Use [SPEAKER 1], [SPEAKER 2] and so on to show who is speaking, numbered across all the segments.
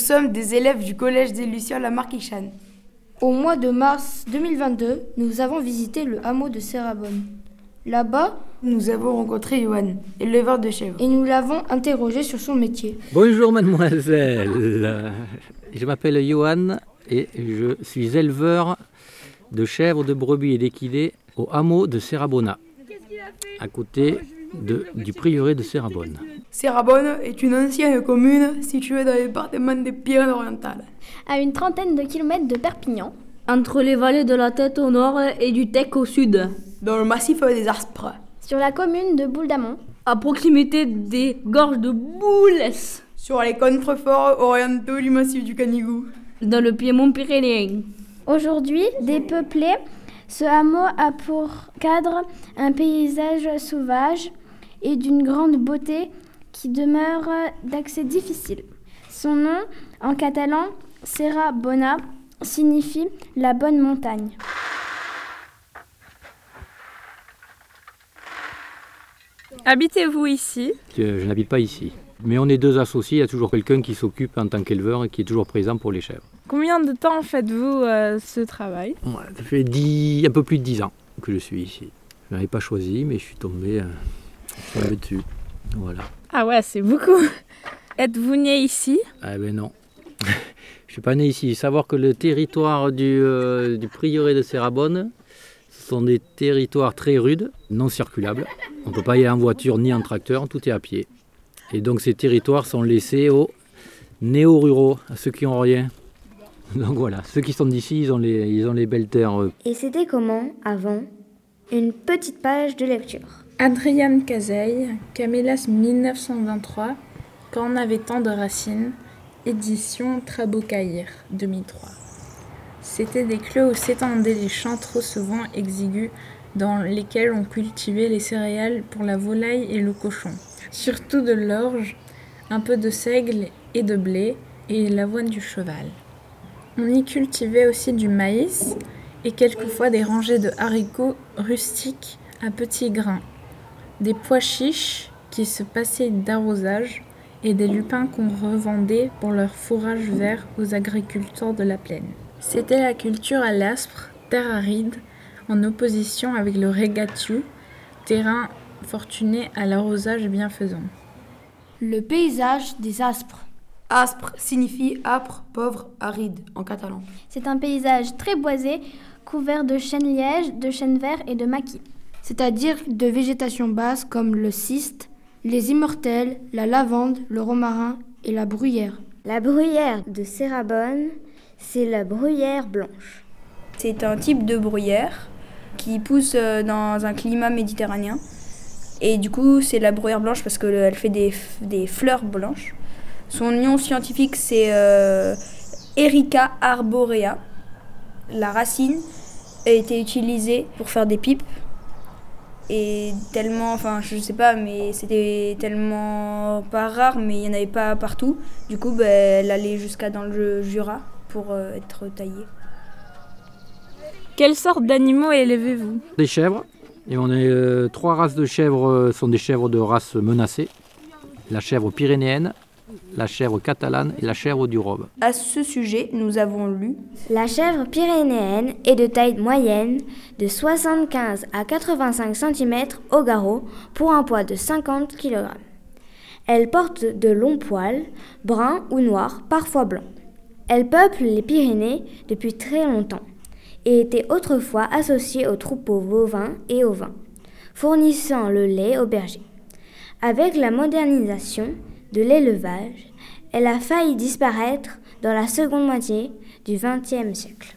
[SPEAKER 1] sommes des élèves du collège des Lucioles à Marquichan.
[SPEAKER 2] Au mois de mars 2022, nous avons visité le hameau de Serrabonne. Là-bas,
[SPEAKER 1] nous avons rencontré Johan, éleveur de chèvres.
[SPEAKER 2] Et nous l'avons interrogé sur son métier.
[SPEAKER 3] Bonjour mademoiselle, je m'appelle Johan et je suis éleveur de chèvres, de brebis et d'équidés au hameau de Serrabona, à côté de, du prieuré de Serrabonne.
[SPEAKER 1] Serrabonne est une ancienne commune située dans le département des Pyrénées-Orientales.
[SPEAKER 4] À une trentaine de kilomètres de Perpignan.
[SPEAKER 5] Entre les vallées de la Tête au nord et du Tech au sud.
[SPEAKER 1] Dans le massif des Aspres.
[SPEAKER 4] Sur la commune de Boule-d'Amont.
[SPEAKER 5] À proximité des gorges de Boules.
[SPEAKER 1] Sur les contreforts orientaux du massif du Canigou.
[SPEAKER 5] Dans le Piémont pyrénéen.
[SPEAKER 4] Aujourd'hui, dépeuplé, ce hameau a pour cadre un paysage sauvage et d'une grande beauté qui demeure d'accès difficile. Son nom, en catalan, Serra Bona, signifie la bonne montagne.
[SPEAKER 6] Habitez-vous ici?
[SPEAKER 3] Je, je n'habite pas ici. Mais on est deux associés, il y a toujours quelqu'un qui s'occupe en tant qu'éleveur et qui est toujours présent pour les chèvres.
[SPEAKER 6] Combien de temps faites-vous euh, ce travail?
[SPEAKER 3] Ouais, Ça fait dix, un peu plus de dix ans que je suis ici. Je n'avais pas choisi, mais je suis tombé, euh, tombé dessus. Voilà.
[SPEAKER 6] Ah ouais, c'est beaucoup. Êtes-vous né ici?
[SPEAKER 3] Ah ben non. je suis pas né ici. Savoir que le territoire du, euh, du prieuré de Serrabonne, ce sont des territoires très rudes, non circulables. On ne peut pas y aller en voiture ni en tracteur, tout est à pied. Et donc ces territoires sont laissés aux néo-ruraux, à ceux qui n'ont rien. Donc voilà, ceux qui sont d'ici, ils, ont les, ils ont les belles terres.
[SPEAKER 7] Et c'était comment, avant Une petite page de lecture?
[SPEAKER 6] Adriane Cazeille, Camélas 1923, Quand on avait tant de racines, édition Trabocaïr 2003. C'était des clos où s'étendaient les champs trop souvent exigus dans lesquels on cultivait les céréales pour la volaille et le cochon. Surtout de l'orge, un peu de seigle et de blé et l'avoine du cheval. On y cultivait aussi du maïs et quelquefois des rangées de haricots rustiques à petits grains, des pois chiches qui se passaient d'arrosage et des lupins qu'on revendait pour leur fourrage vert aux agriculteurs de la plaine. C'était la culture à l'aspre, terre aride, en opposition avec le régatu, terrain fortuné à l'arrosage bienfaisant.
[SPEAKER 2] Le paysage des aspres.
[SPEAKER 1] Aspre signifie âpre, pauvre, aride en catalan.
[SPEAKER 4] C'est un paysage très boisé, couvert de chênes lièges, de chênes verts et de maquis.
[SPEAKER 2] C'est-à-dire de végétation basse comme le cyste, les immortels, la lavande, le romarin et la bruyère.
[SPEAKER 7] La bruyère de Serrabonne, c'est la bruyère blanche.
[SPEAKER 1] C'est un type de bruyère qui pousse dans un climat méditerranéen. Et du coup, c'est la bruyère blanche parce qu'elle fait des, des, fleurs blanches. Son nom scientifique, c'est euh, Erica arborea. La racine a été utilisée pour faire des pipes. Et tellement, enfin, je sais pas, mais c'était tellement pas rare, mais il n'y en avait pas partout. Du coup, bah, elle allait jusqu'à dans le Jura pour euh, être taillée.
[SPEAKER 6] Quelle sorte d'animaux élevez-vous?
[SPEAKER 3] Des chèvres. Et on est euh, trois races de chèvres euh, sont des chèvres de race menacée. La chèvre pyrénéenne, la chèvre catalane et la chèvre du Robe.
[SPEAKER 1] À ce sujet, nous avons lu
[SPEAKER 7] La chèvre pyrénéenne est de taille moyenne de 75 à 85 cm au garrot pour un poids de 50 kg. Elle porte de longs poils, bruns ou noirs, parfois blancs. Elle peuple les Pyrénées depuis très longtemps et était autrefois associée aux troupeaux bovins et aux vins, fournissant le lait aux bergers. Avec la modernisation de l'élevage, elle a failli disparaître dans la seconde moitié du XXe siècle.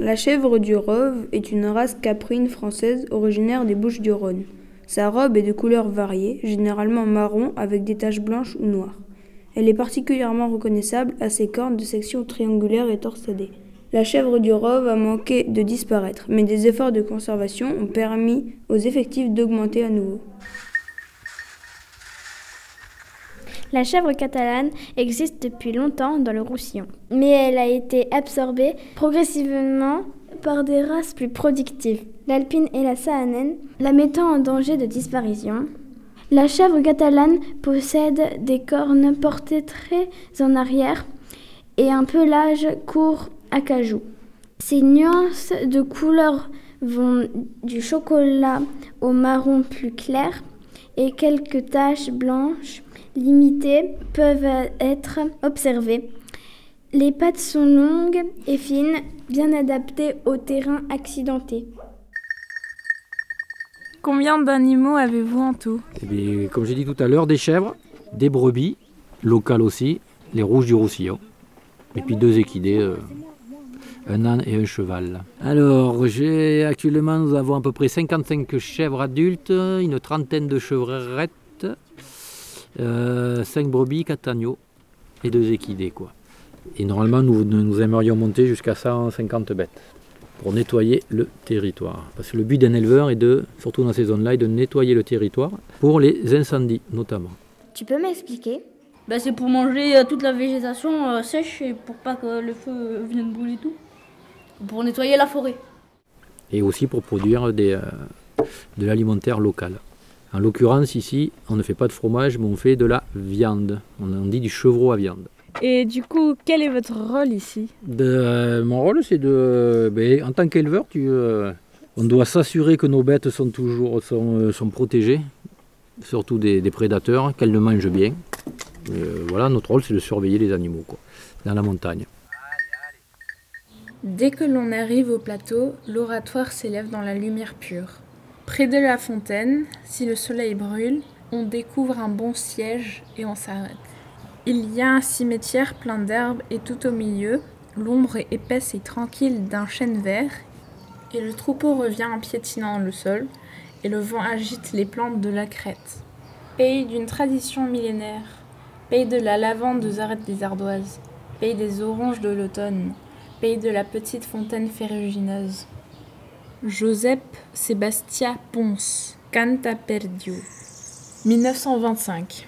[SPEAKER 1] La chèvre du Rove est une race caprine française originaire des Bouches-du-Rhône. Sa robe est de couleurs variées, généralement marron avec des taches blanches ou noires. Elle est particulièrement reconnaissable à ses cornes de section triangulaire et torsadées. La chèvre du Rove a manqué de disparaître, mais des efforts de conservation ont permis aux effectifs d'augmenter à nouveau.
[SPEAKER 4] La chèvre catalane existe depuis longtemps dans le Roussillon, mais elle a été absorbée progressivement par des races plus productives, l'alpine et la sahanène, la mettant en danger de disparition. La chèvre catalane possède des cornes portées très en arrière et un pelage court acajou. Ces nuances de couleurs vont du chocolat au marron plus clair et quelques taches blanches limitées peuvent être observées. Les pattes sont longues et fines, bien adaptées au terrain accidenté.
[SPEAKER 6] Combien d'animaux avez-vous en tout?
[SPEAKER 3] Eh bien, comme j'ai dit tout à l'heure, des chèvres, des brebis, locales aussi, les rouges du Roussillon, et puis deux équidés, euh, un âne et un cheval. Alors, j'ai actuellement, nous avons à peu près 55 chèvres adultes, une trentaine de chevrettes, euh, 5 brebis, 4 agneaux et deux équidés. Quoi. Et normalement, nous, nous aimerions monter jusqu'à 150 bêtes pour nettoyer le territoire. Parce que le but d'un éleveur est de, surtout dans ces zones-là, est de nettoyer le territoire pour les incendies notamment.
[SPEAKER 7] Tu peux m'expliquer?
[SPEAKER 5] Ben, c'est pour manger euh, toute la végétation euh, sèche et pour pas que le feu vienne brûler tout. Pour nettoyer la forêt.
[SPEAKER 3] Et aussi pour produire des, euh, de l'alimentaire local. En l'occurrence, ici, on ne fait pas de fromage, mais on fait de la viande. On, dit du chevreau à viande.
[SPEAKER 6] Et du coup, quel est votre rôle ici?
[SPEAKER 3] De, euh, mon rôle, c'est de. ben, en tant qu'éleveur, tu, euh, on doit s'assurer que nos bêtes sont toujours sont, euh, sont protégées, surtout des, des prédateurs, qu'elles le mangent bien. Euh, voilà, notre rôle, c'est de surveiller les animaux quoi, dans la montagne.
[SPEAKER 6] Dès que l'on arrive au plateau, l'oratoire s'élève dans la lumière pure. Près de la fontaine, si le soleil brûle, on découvre un bon siège et on s'arrête. Il y a un cimetière plein d'herbes et tout au milieu, l'ombre est épaisse et tranquille d'un chêne vert, et le troupeau revient en piétinant le sol, et le vent agite les plantes de la crête. Pays d'une tradition millénaire, pays de la lavande de Zarette des Ardoises, pays des oranges de l'automne, de la petite fontaine ferrugineuse. Joseph Sébastien Ponce, Canta Perdio, 1925.